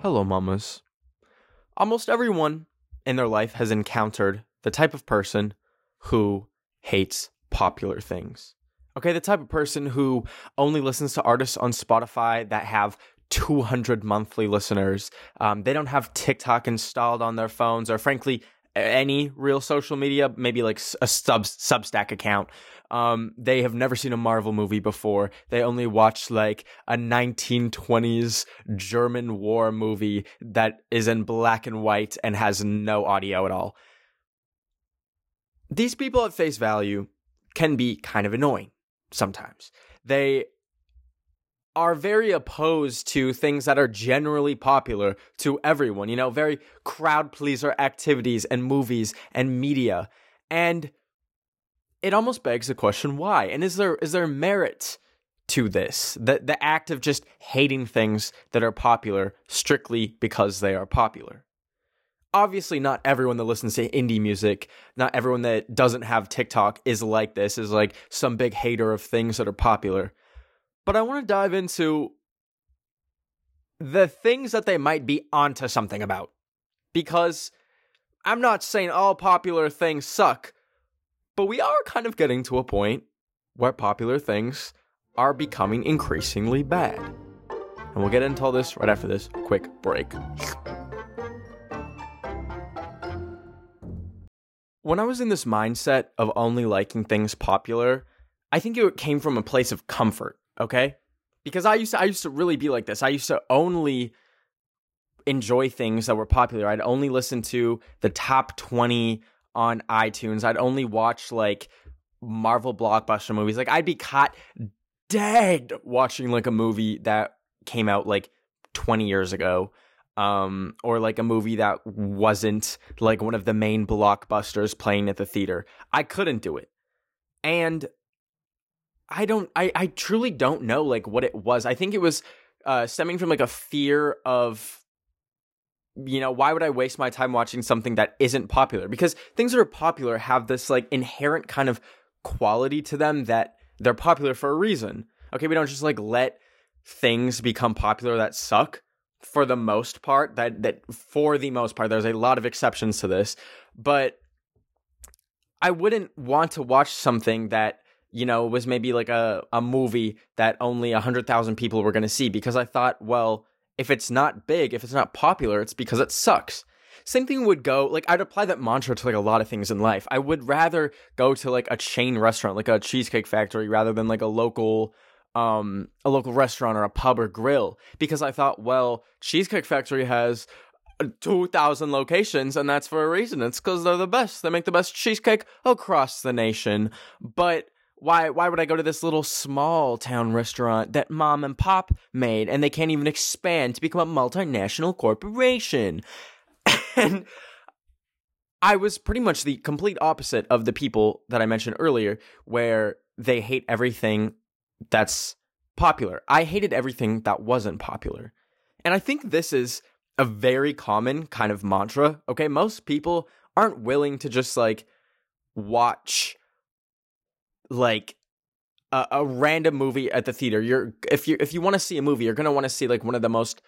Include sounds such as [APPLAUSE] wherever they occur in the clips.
Hello, mamas. Almost everyone in their life has encountered the type of person who hates popular things. Okay, the type of person who only listens to artists on Spotify that have 200 monthly listeners. Um, they don't have TikTok installed on their phones, or frankly, any real social media, maybe like a sub Substack account. Um, they have never seen a Marvel movie before. They only watched like a 1920s German war movie that is in black and white and has no audio at all. These people at face value can be kind of annoying sometimes. They are very opposed to things that are generally popular to everyone, you know, very crowd pleaser activities and movies and media. And it almost begs the question why? And is there is there merit to this? The the act of just hating things that are popular strictly because they are popular. Obviously not everyone that listens to indie music, not everyone that doesn't have TikTok is like this, is like some big hater of things that are popular. But I want to dive into the things that they might be onto something about. Because I'm not saying all popular things suck, but we are kind of getting to a point where popular things are becoming increasingly bad. And we'll get into all this right after this quick break. When I was in this mindset of only liking things popular, I think it came from a place of comfort okay? Because I used to I used to really be like this. I used to only enjoy things that were popular. I'd only listen to the top 20 on iTunes. I'd only watch like Marvel blockbuster movies. Like I'd be caught dead watching like a movie that came out like 20 years ago. Um, or like a movie that wasn't like one of the main blockbusters playing at the theater. I couldn't do it. And I don't I I truly don't know like what it was. I think it was uh stemming from like a fear of you know, why would I waste my time watching something that isn't popular? Because things that are popular have this like inherent kind of quality to them that they're popular for a reason. Okay, we don't just like let things become popular that suck for the most part. That that for the most part, there's a lot of exceptions to this, but I wouldn't want to watch something that you know, was maybe like a, a movie that only 100,000 people were going to see because I thought, well, if it's not big, if it's not popular, it's because it sucks. Same thing would go, like, I'd apply that mantra to like a lot of things in life. I would rather go to like a chain restaurant, like a Cheesecake Factory, rather than like a local um a local restaurant or a pub or grill because I thought, well, Cheesecake Factory has 2,000 locations, and that's for a reason. It's because they're the best. They make the best cheesecake across the nation. But why why would I go to this little small town restaurant that mom and pop made and they can't even expand to become a multinational corporation? [LAUGHS] and I was pretty much the complete opposite of the people that I mentioned earlier where they hate everything that's popular. I hated everything that wasn't popular. And I think this is a very common kind of mantra. Okay, most people aren't willing to just like watch like a, a random movie at the theater. You're if you if you want to see a movie, you're gonna want to see like one of the most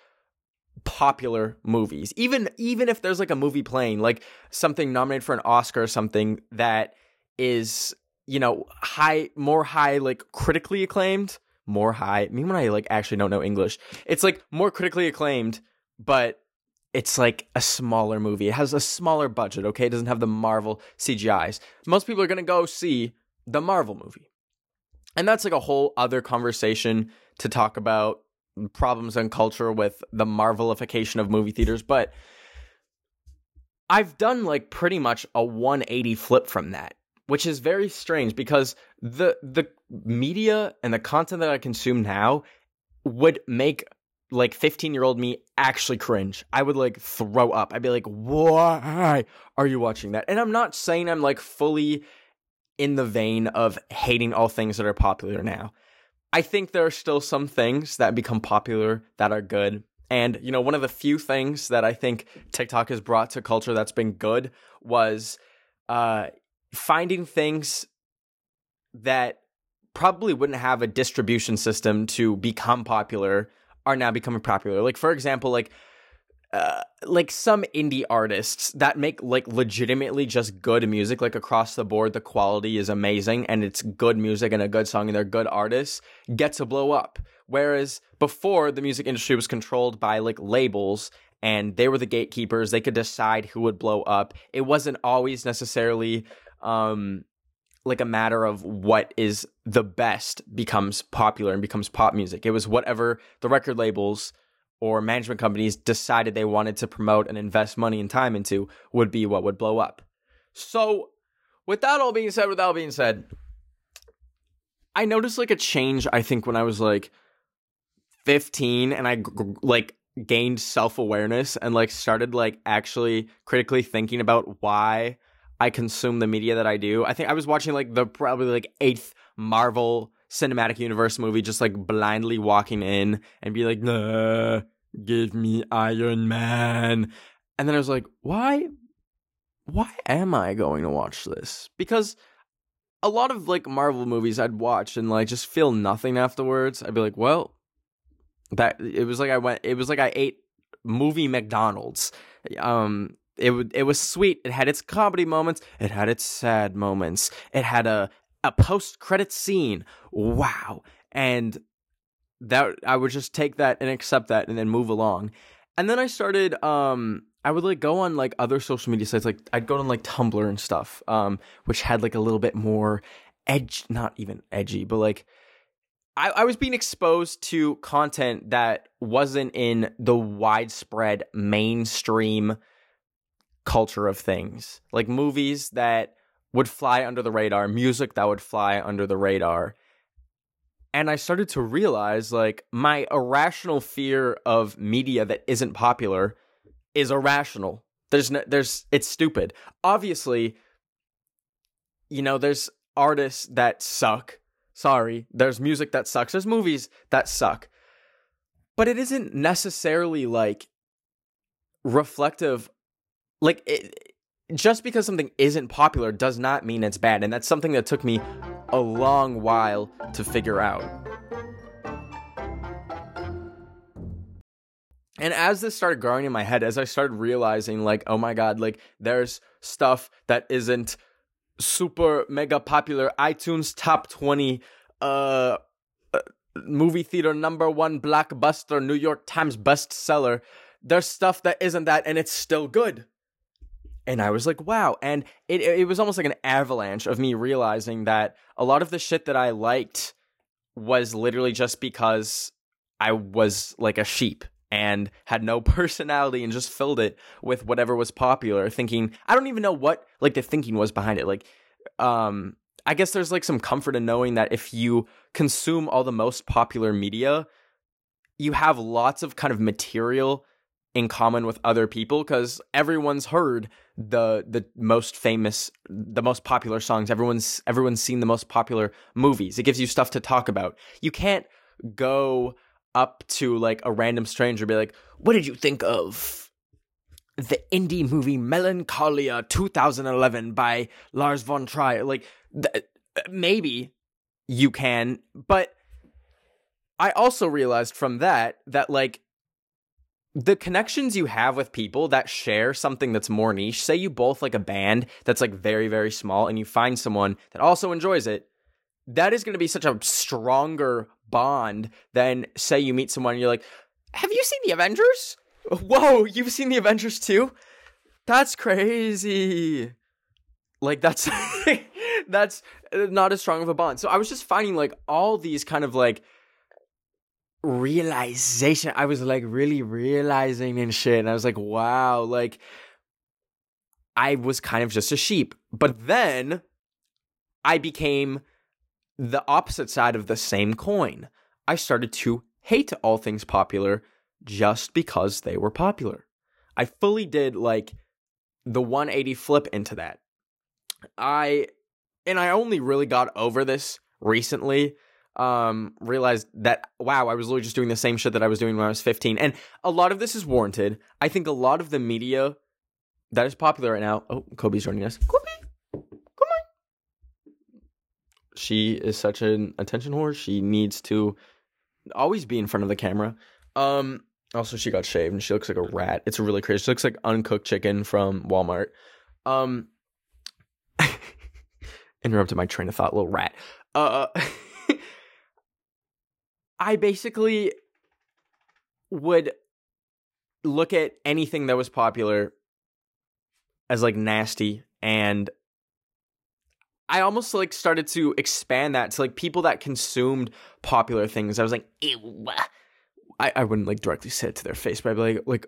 popular movies. Even even if there's like a movie playing, like something nominated for an Oscar or something that is you know high more high like critically acclaimed more high I mean when I like actually don't know English it's like more critically acclaimed but it's like a smaller movie it has a smaller budget okay it doesn't have the Marvel CGIs most people are gonna go see the Marvel movie. And that's like a whole other conversation to talk about problems and culture with the Marvelification of movie theaters, but I've done like pretty much a 180 flip from that, which is very strange because the the media and the content that I consume now would make like 15 year old me actually cringe. I would like throw up. I'd be like, why are you watching that? And I'm not saying I'm like fully in the vein of hating all things that are popular now. I think there are still some things that become popular that are good. And, you know, one of the few things that I think TikTok has brought to culture that's been good was uh, finding things that probably wouldn't have a distribution system to become popular are now becoming popular. Like, for example, like uh, like some indie artists that make like legitimately just good music like across the board the quality is amazing and it's good music and a good song and they're good artists get to blow up. Whereas before the music industry was controlled by like labels and they were the gatekeepers. They could decide who would blow up. It wasn't always necessarily um like a matter of what is the best becomes popular and becomes pop music. It was whatever the record labels or management companies decided they wanted to promote and invest money and time into would be what would blow up. So, with that all being said, with that all being said, I noticed like a change, I think, when I was like 15 and I like gained self awareness and like started like actually critically thinking about why I consume the media that I do. I think I was watching like the probably like eighth Marvel cinematic universe movie just like blindly walking in and be like, nah, give me Iron Man. And then I was like, why why am I going to watch this? Because a lot of like Marvel movies I'd watch and like just feel nothing afterwards. I'd be like, well, that it was like I went it was like I ate movie McDonald's. Um it would it was sweet. It had its comedy moments, it had its sad moments. It had a a post credit scene. Wow. And that I would just take that and accept that and then move along. And then I started um I would like go on like other social media sites like I'd go on like Tumblr and stuff um which had like a little bit more edge not even edgy but like I, I was being exposed to content that wasn't in the widespread mainstream culture of things like movies that would fly under the radar, music that would fly under the radar. And I started to realize like my irrational fear of media that isn't popular is irrational. There's no, there's it's stupid. Obviously, you know, there's artists that suck. Sorry, there's music that sucks. There's movies that suck. But it isn't necessarily like reflective like it, just because something isn't popular does not mean it's bad. And that's something that took me a long while to figure out. And as this started growing in my head, as I started realizing, like, oh my God, like, there's stuff that isn't super mega popular iTunes top 20, uh, uh movie theater number one blockbuster, New York Times bestseller. There's stuff that isn't that, and it's still good and I was like, wow. And it it was almost like an avalanche of me realizing that a lot of the shit that I liked was literally just because I was like a sheep and had no [LAUGHS] personality and just filled it with whatever was popular, thinking I don't even know what like the thinking was behind it. Like um I guess there's like some comfort in knowing that if you consume all the most popular media, you have lots of kind of material in common with other people because everyone's heard the the most famous the most popular songs. Everyone's everyone's seen the most popular movies. It gives you stuff to talk about. You can't go up to like a random stranger be like what did you think of the indie movie melancholia 2011 by lars von trier? Like th- maybe you can but i also realized from that that like the connections you have with people that share something that's more niche, say you both like a band that's like very, very small and you find someone that also enjoys it, that is going to be such a stronger bond than say you meet someone and you're like, have you seen the Avengers? [LAUGHS] Whoa, you've seen the Avengers too? That's crazy. Like that's [LAUGHS] that's not as strong of a bond. So I was just finding like all these kind of like realization. I was like really realizing and shit. And I was like, wow, like I was kind of just a sheep. But then I became the opposite side of the same coin. I started to hate all things popular just because they were popular. I fully did like the 180 flip into that. I and I only really got over this recently um realized that wow i was literally just doing the same shit that i was doing when i was 15 and a lot of this is warranted i think a lot of the media that is popular right now oh kobe's joining us kobe come on she is such an attention whore she needs to always be in front of the camera um Also, she got shaved and she looks like a rat. It's really crazy. She looks like uncooked chicken from Walmart. Um, [LAUGHS] interrupted my train of thought, little rat. Uh, [LAUGHS] I basically would look at anything that was popular as like nasty and I almost like started to expand that to like people that consumed popular things. I was like, ew. I, I wouldn't like directly say it to their face, but I'd be like, like,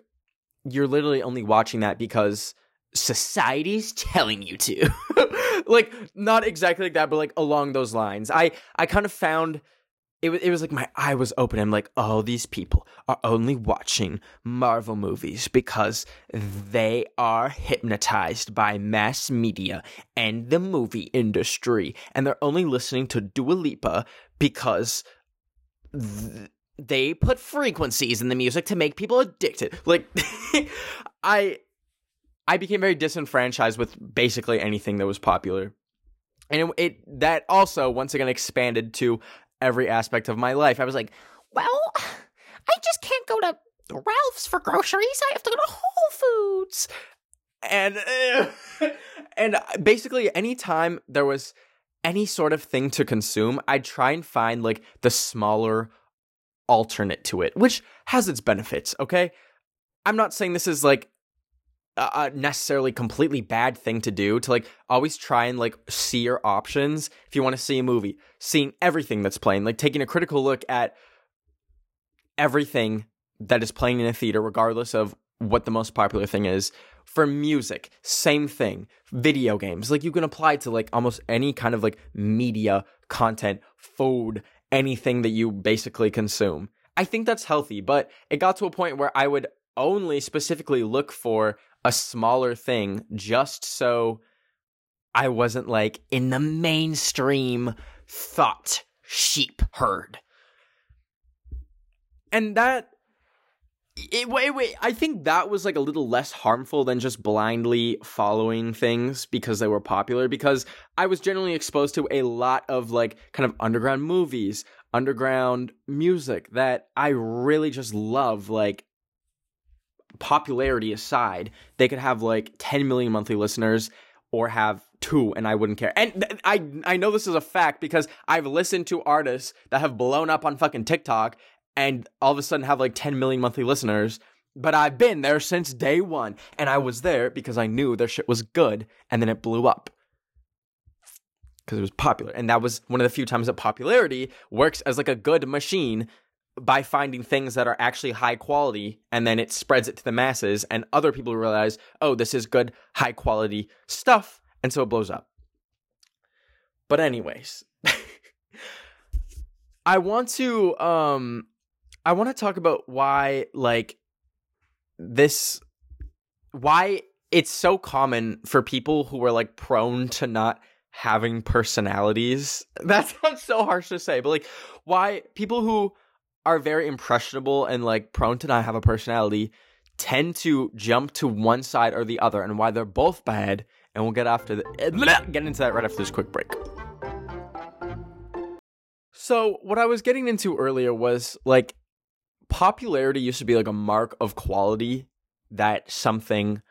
you're literally only watching that because society's telling you to. [LAUGHS] like, not exactly like that, but like along those lines. I I kind of found it was it was like my eye was open. I'm like, oh, these people are only watching Marvel movies because they are hypnotized by mass media and the movie industry, and they're only listening to Dua Lipa because th- they put frequencies in the music to make people addicted. Like, [LAUGHS] I I became very disenfranchised with basically anything that was popular. And it, it, that also once again expanded to every aspect of my life. I was like, well, I just can't go to Ralph's for groceries. I have to go to Whole Foods. And [LAUGHS] and basically anytime there was any sort of thing to consume, I'd try and find like the smaller alternate to it, which has its benefits, okay? I'm not saying this is like a necessarily completely bad thing to do to like always try and like see your options. If you want to see a movie seeing everything that's playing like taking a critical look at everything that is playing in a theater regardless of what the most popular thing is. For music same thing. Video games like you can apply to like almost any kind of like media content food anything that you basically consume. I think that's healthy but it got to a point where i would only specifically look for a smaller thing just so I wasn't like in the mainstream thought sheep herd. And that it, wait, wait, I think that was like a little less harmful than just blindly following things because they were popular. Because I was generally exposed to a lot of like kind of underground movies, underground music that I really just love. Like, popularity aside, they could have like 10 million monthly listeners or have two and I wouldn't care. And I I know this is a fact because I've listened to artists that have blown up on fucking TikTok and all of a sudden have like 10 million monthly listeners. But I've been there since day one, and I was there because I knew their shit was good, and then it blew up because it was popular. And that was one of the few times that popularity works as like a good machine by finding things that are actually high quality and then it spreads it to the masses and other people realize oh this is good high quality stuff and so it blows up. But anyways [LAUGHS] i want to um i want to talk about why like this why it's so common for people who are like prone to not having personalities. [LAUGHS] That sounds so harsh to say but like why people who are very impressionable and like prone to not have a personality tend to jump to one side or the other and why they're both bad and we'll get after the eh, get into that right after this quick break. So what i was getting into earlier was like popularity used to be like a mark of quality that something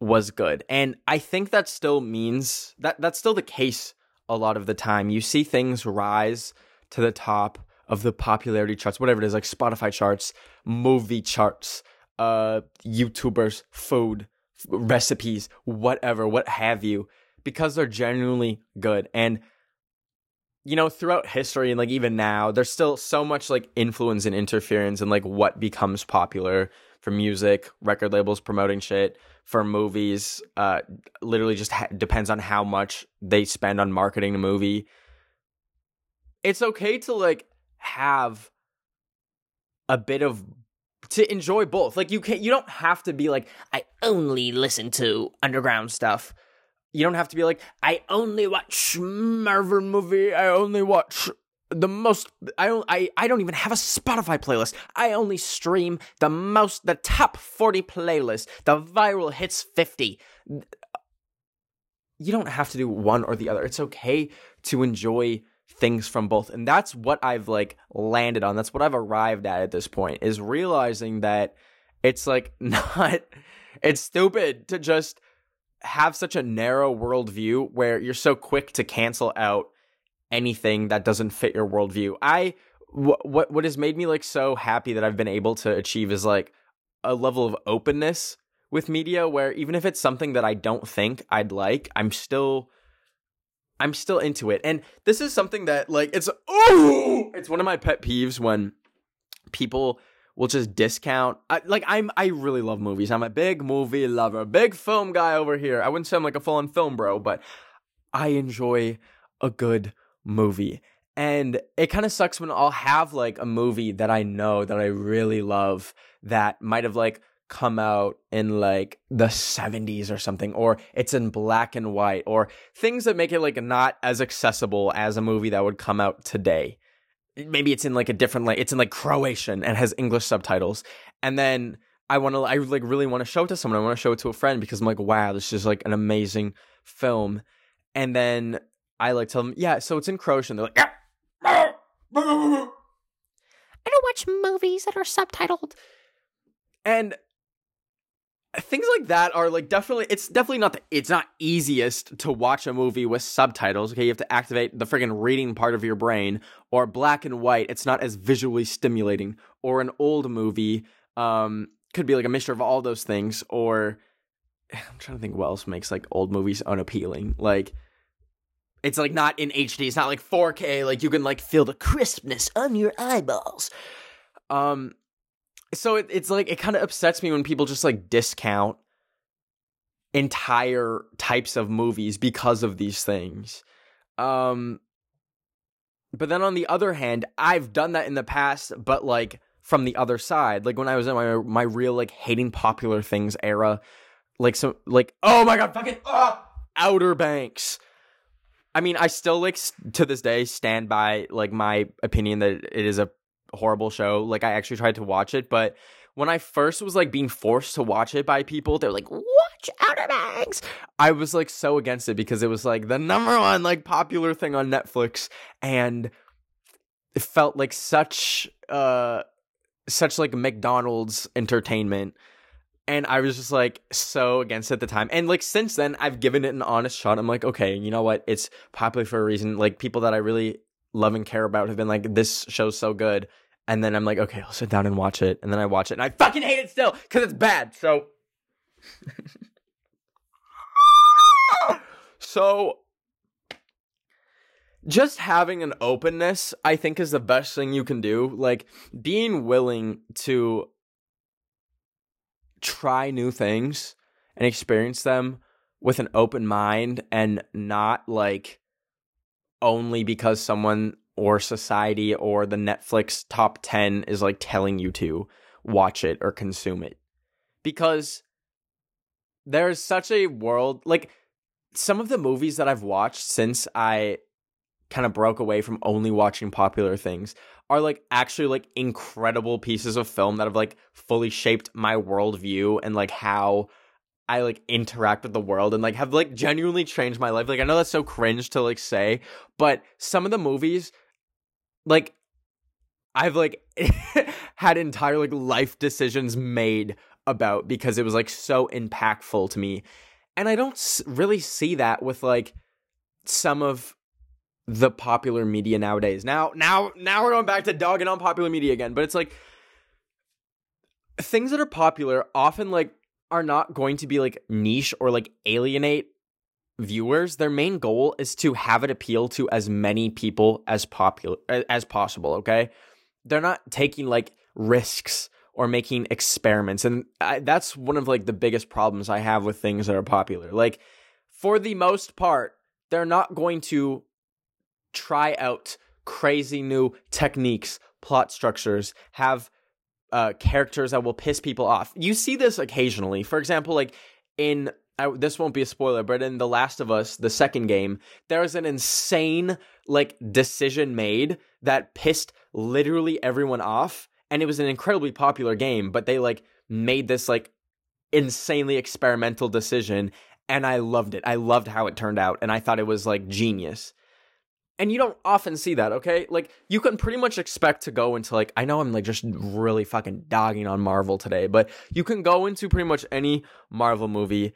was good. And i think that still means that that's still the case a lot of the time. You see things rise to the top of the popularity charts, whatever it is, like Spotify charts, movie charts, uh, YouTubers, food, recipes, whatever, what have you, because they're genuinely good. And you know, throughout history and like even now, there's still so much like influence and interference in like what becomes popular for music, record labels promoting shit, for movies. Uh, literally just ha- depends on how much they spend on marketing the movie. It's okay to like have a bit of to enjoy both. Like you can't you don't have to be like I only listen to underground stuff. You don't have to be like I only watch Marvel movie. I only watch the most I don't I, I don't even have a Spotify playlist. I only stream the most the top 40 playlist, the viral hits 50. You don't have to do one or the other. It's okay to enjoy things from both. And that's what I've like landed on. That's what I've arrived at at this point is realizing that it's like [LAUGHS] not it's stupid to just have such a narrow worldview where you're so quick to cancel out anything that doesn't fit your worldview. I what what what has made me like so happy that I've been able to achieve is like a level of openness with media where even if it's something that I don't think I'd like, I'm still I'm still into it. And this is something that like it's oh, it's one of my pet peeves when people will just discount. I, like I'm, I really love movies. I'm a big movie lover, big film guy over here. I wouldn't say I'm like a full on film bro, but I enjoy a good movie. And it kind of sucks when I'll have like a movie that I know that I really love that might have like come out in like the 70s or something or it's in black and white or things that make it like not as accessible as a movie that would come out today maybe it's in like a different like it's in like Croatian and has English subtitles. And then I want to I like really want to show it to someone. I want to show it to a friend because I'm like, wow, this is like an amazing film. And then I like tell them, yeah, so it's in Croatian. They're like, yeah. I don't watch movies that are subtitled. And things like that are like definitely it's definitely not the, it's not easiest to watch a movie with subtitles okay? You have to activate the friggin reading part of your brain or black and white it's not as visually stimulating. Or an old movie um could be like a mixture of all those things or [SIGHS] i'm trying to think what else makes like old movies unappealing. Like it's like not in hd it's not like 4k like you can like feel the crispness on your eyeballs. Um so it, it's like it kind of upsets me when people just like discount entire types of movies because of these things. Um but then on the other hand i've done that in the past but like from the other side. Like when i was in my my real like hating popular things era like so like oh my god fucking uh, outer banks. I mean i still like to this day stand by like my opinion that it is a horrible show. Like I actually tried to watch it, but when I first was like being forced to watch it by people, they're like, "Watch Outer Banks." I was like so against it because it was like the number one like popular thing on Netflix, and it felt like such uh such like McDonald's entertainment. And I was just like so against it at the time. And like since then, I've given it an honest shot. I'm like, okay, you know what? It's popular for a reason. Like people that I really love and care about have been like, this show's so good. And then I'm like, okay, I'll sit down and watch it. And then I watch it and I fucking hate it still because it's bad. So. [LAUGHS] so. Just having an openness, I think, is the best thing you can do. Like, being willing to try new things and experience them with an open mind and not like only because someone or society or the Netflix top 10 is like telling you to watch it or consume it. Because there's such a world like some of the movies that I've watched since I kind of broke away from only watching popular things are like actually like incredible pieces of film that have like fully shaped my worldview and like how I like interact with the world and like have like genuinely changed my life. Like I know that's so cringe to like say, but some of the movies like I've like [LAUGHS] had entire like life decisions made about because it was like so impactful to me. And I don't really see that with like some of the popular media nowadays. Now now now we're going back to dogging on popular media again, but it's like things that are popular often like are not going to be like niche or like alienate viewers. Their main goal is to have it appeal to as many people as popular as possible, okay? They're not taking like risks or making experiments and I, that's one of like the biggest problems I have with things that are popular. Like for the most part, they're not going to try out crazy new techniques, plot structures, have uh, characters that will piss people off. You see this occasionally. For example, like in I, this won't be a spoiler, but in The Last of Us, the second game, there was an insane like decision made that pissed literally everyone off, and it was an incredibly popular game. But they like made this like insanely experimental decision, and I loved it. I loved how it turned out, and I thought it was like genius. and you don't often see that, okay? Like you can pretty much expect to go into like I know I'm like just really fucking dogging on Marvel today, but you can go into pretty much any Marvel movie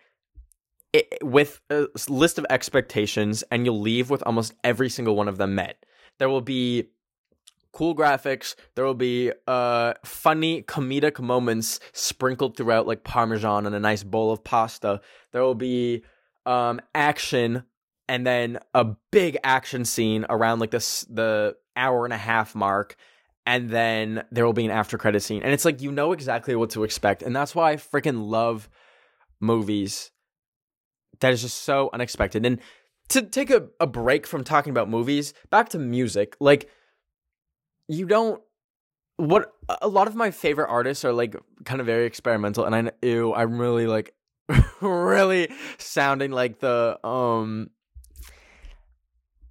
i- with a list of expectations and you'll leave with almost every single one of them met. There will be cool graphics, there will be uh funny comedic moments sprinkled throughout like parmesan and a nice bowl of pasta. There will be um action and then a big action scene around like this the hour and a half mark and then there will be an after credit scene and it's like you know exactly what to expect and that's why i freaking love movies that is just so unexpected and to take a, a break from talking about movies back to music like you don't what a lot of my favorite artists are like kind of very experimental and i ew i'm really like [LAUGHS] really sounding like the um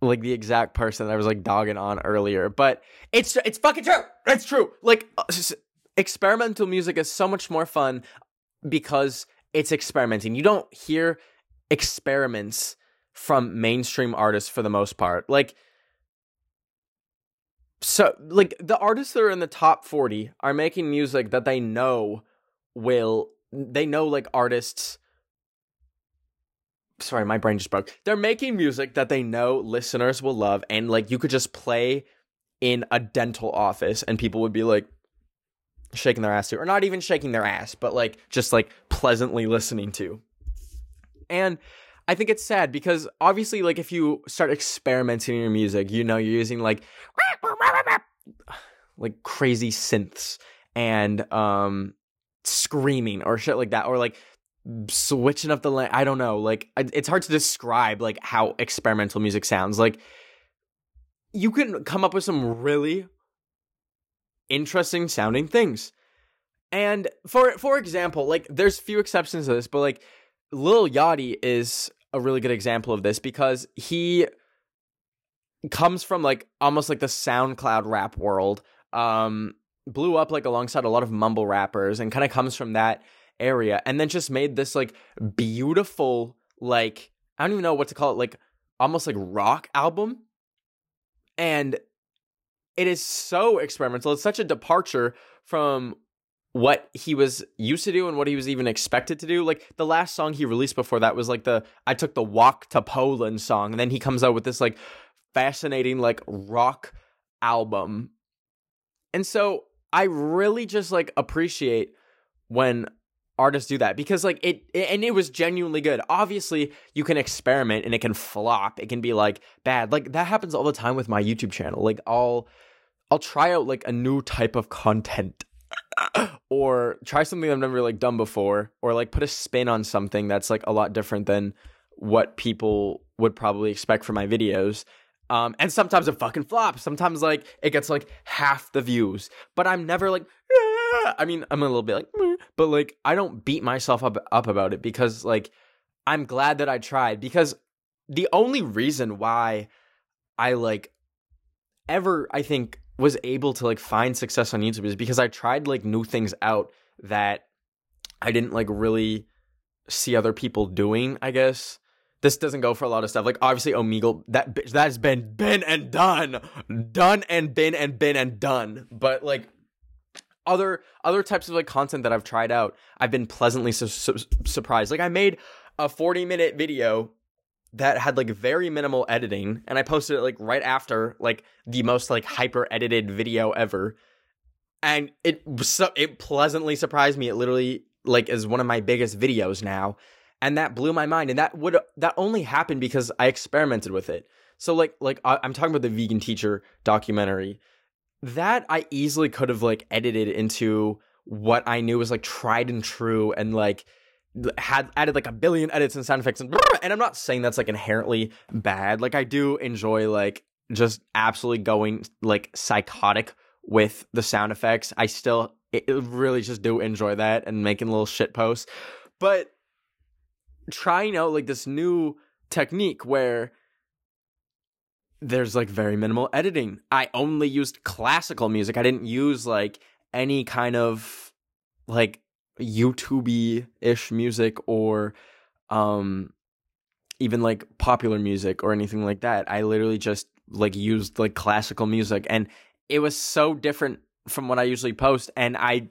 like the exact person that I was like dogging on earlier, but it's it's fucking true. It's true. Like uh, experimental music is so much more fun because it's experimenting. You don't hear experiments from mainstream artists for the most part. Like so like the artists that are in the top 40 are making music that they know will they know like artists sorry, my brain just broke. They're making music that they know listeners will love, and like you could just play in a dental office, and people would be like shaking their ass to, or not even shaking their ass, but like just like pleasantly listening to. And I think it's sad because obviously, like if you start experimenting in your music, you know you're using like [SIGHS] like crazy synths and um screaming or shit like that, or like switching up the la- I don't know. Like it's hard to describe like how experimental music sounds. Like you can come up with some really interesting sounding things. And for for example, like there's few exceptions to this, but like Lil Yachty is a really good example of this because he comes from like almost like the SoundCloud rap world. Um blew up like alongside a lot of mumble rappers and kind of comes from that area and then just made this like beautiful like I don't even know what to call it like almost like rock album and it is so experimental it's such a departure from what he was used to do and what he was even expected to do like the last song he released before that was like the I took the walk to Poland song and then he comes out with this like fascinating like rock album and so I really just like appreciate when artists do that because like it, it and it was genuinely good. Obviously, you can experiment and it can flop. It can be like bad. Like that happens all the time with my YouTube channel. Like I'll I'll try out like a new type of content [COUGHS] or try something I've never like done before or like put a spin on something that's like a lot different than what people would probably expect from my videos. Um, and sometimes it fucking flops. Sometimes like it gets like half the views, but I'm never like. "Ah." I mean, I'm a little bit like, "Meh," but like I don't beat myself up up about it because like I'm glad that I tried because the only reason why I like ever I think was able to like find success on YouTube is because I tried like new things out that I didn't like really see other people doing, I guess. This doesn't go for a lot of stuff. Like obviously Omegle that bitch that has been been and done. Done and been and been and done. But like other other types of like content that I've tried out, I've been pleasantly su- su- surprised. Like I made a 40 minute video that had like very minimal editing and I posted it like right after like the most like hyper edited video ever. And it so it pleasantly surprised me. It literally like is one of my biggest videos now. And that blew my mind. And that would that only happened because I experimented with it. So like like I'm talking about the vegan teacher documentary. That I easily could have like edited into what I knew was like tried and true and like had added like a billion edits and sound effects and and I'm not saying that's like inherently bad. Like I do enjoy like just absolutely going like psychotic with the sound effects. I still it, really just do enjoy that and making little shit posts. But trying out like this new technique where there's like very minimal editing. I only used classical music. I didn't use like any kind of like YouTube ish music or um even like popular music or anything like that. I literally just like used like classical music and it was so different from what I usually post and I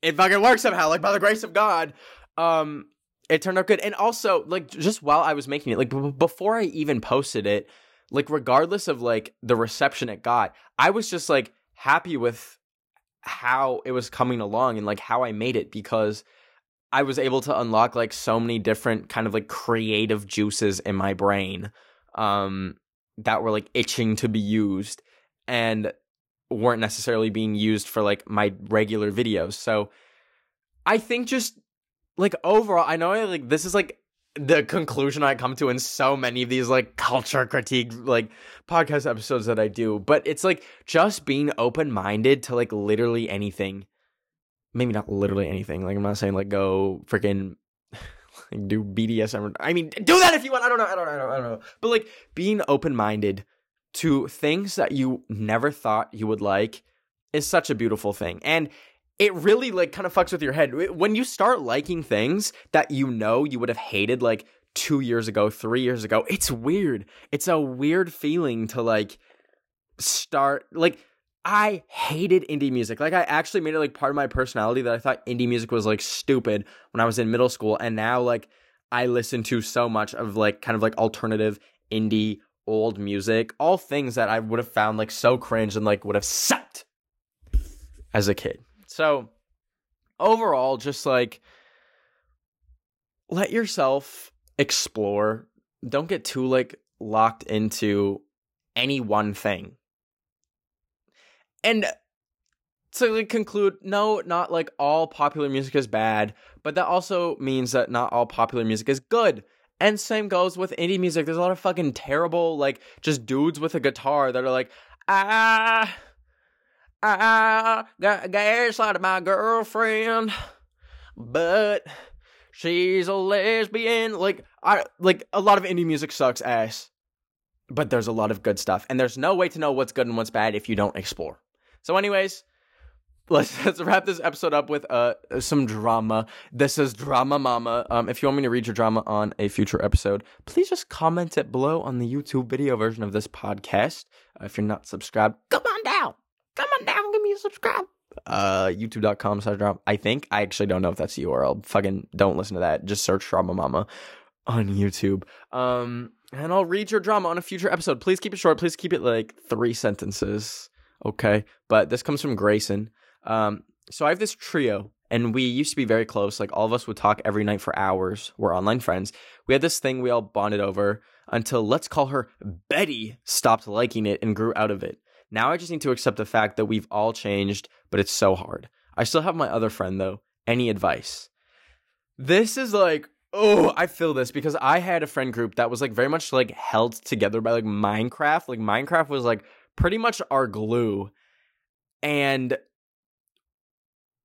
it fucking worked somehow like by the grace of God um it turned out good and also like just while I was making it like b- before I even posted it like regardless of like the reception it got I was just like happy with how it was coming along and like how I made it because I was able to unlock like so many different kind of like creative juices in my brain um that were like itching to be used and weren't necessarily being used for like my regular videos. So I think just like overall I know I, like this is like the conclusion I come to in so many of these like culture critique like podcast episodes that I do, but it's like just being open minded to like literally anything. Maybe not literally anything. Like I'm not saying like go freaking [LAUGHS] like do BDSM. I mean, do that if you want. I don't know. I don't know. I don't know. I don't know. But like being open minded to things that you never thought you would like is such a beautiful thing. And it really like kind of fucks with your head when you start liking things that you know you would have hated like two years ago, three years ago. It's weird. It's a weird feeling to like start like I hated indie music. Like I actually made it like part of my personality that I thought indie music was like stupid when I was in middle school and now like I listen to so much of like kind of like alternative indie old music, all things that I would have found like so cringe and like would have sucked as a kid. So overall, just like let yourself explore. Don't get too like locked into any one thing. And to like, conclude, no, not like all popular music is bad, but that also means that not all popular music is good. And same goes with indie music. There's a lot of fucking terrible, like, just dudes with a guitar that are like, ah, I got gaslighted my girlfriend, but she's a lesbian. Like I like a lot of indie music sucks ass, but there's a lot of good stuff, and there's no way to know what's good and what's bad if you don't explore. So, anyways, let's [LAUGHS] let's wrap this episode up with uh some drama. This is Drama Mama. Um, if you want me to read your drama on a future episode, please just comment it below on the YouTube video version of this podcast. Uh, if you're not subscribed, Come on down. Come on down. Give me a subscribe. uh youtube.com slash drama. I think i actually don't know if that's the url fucking don't listen to that. Just search drama mama on youtube. Um and i'll read your drama on a future episode. Please keep it short. Please keep it like three sentences okay? But this comes from grayson. Um so i have this trio and we used to be very close. Like all of us would talk every night for hours. We're online friends. We had this thing we all bonded over until let's call her betty stopped liking it and grew out of it now I just need to accept the fact that we've all changed, but it's so hard. I still have my other friend though. Any advice? This is like, oh, I feel this because I had a friend group that was like very much like held together by like Minecraft. Like Minecraft was like pretty much our glue. And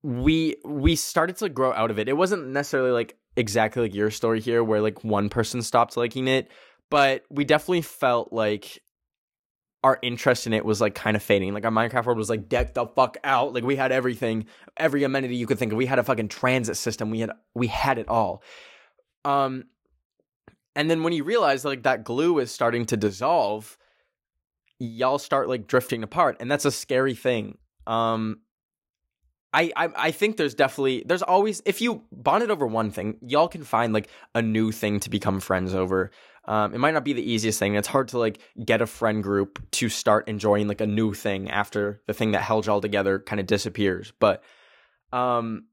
we we started to grow out of it. It wasn't necessarily like exactly like your story here where like one person stopped liking it, but we definitely felt like our interest in it was like kind of fading. Like our Minecraft world was like decked the fuck out. Like we had everything, every amenity you could think of. We had a fucking transit system. We had we had it all. Um and then when you realize like that glue is starting to dissolve, y'all start like drifting apart and that's a scary thing. Um I, I I think there's definitely there's always if you bond it over one thing, y'all can find like a new thing to become friends over. Um, it might not be the easiest thing. It's hard to like get a friend group to start enjoying like a new thing after the thing that held y'all together kind of disappears. But um,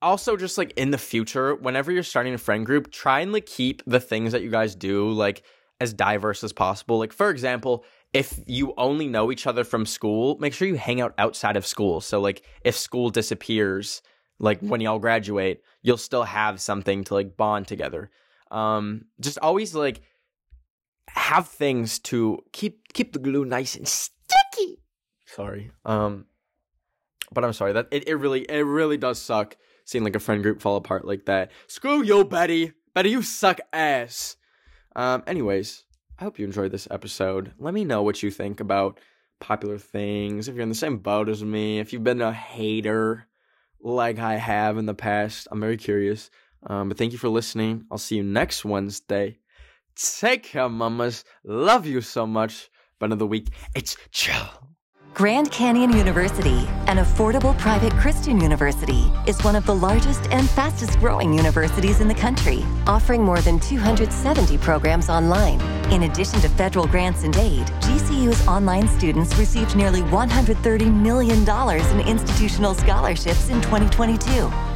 also just like in the future, whenever you're starting a friend group, try and like keep the things that you guys do like as diverse as possible. Like for example, if you only know each other from school, make sure you hang out outside of school. So like if school disappears, like when y'all graduate, you'll still have something to like bond together. Um just always like have things to keep keep the glue nice and sticky. Sorry. Um but I'm sorry that it, it really it really does suck seeing like a friend group fall apart like that. Screw you, Betty. Betty, you suck ass. Um anyways, I hope you enjoyed this episode. Let me know what you think about popular things. If you're in the same boat as me, if you've been a hater like I have in the past, I'm very curious. Um, but thank you for listening. I'll see you next Wednesday. Take care, mamas. Love you so much. Fun of the week. It's chill. Grand Canyon University, an affordable private Christian university, is one of the largest and fastest growing universities in the country, offering more than 270 programs online. In addition to federal grants and aid, GCU's online students received nearly $130 million in institutional scholarships in 2022.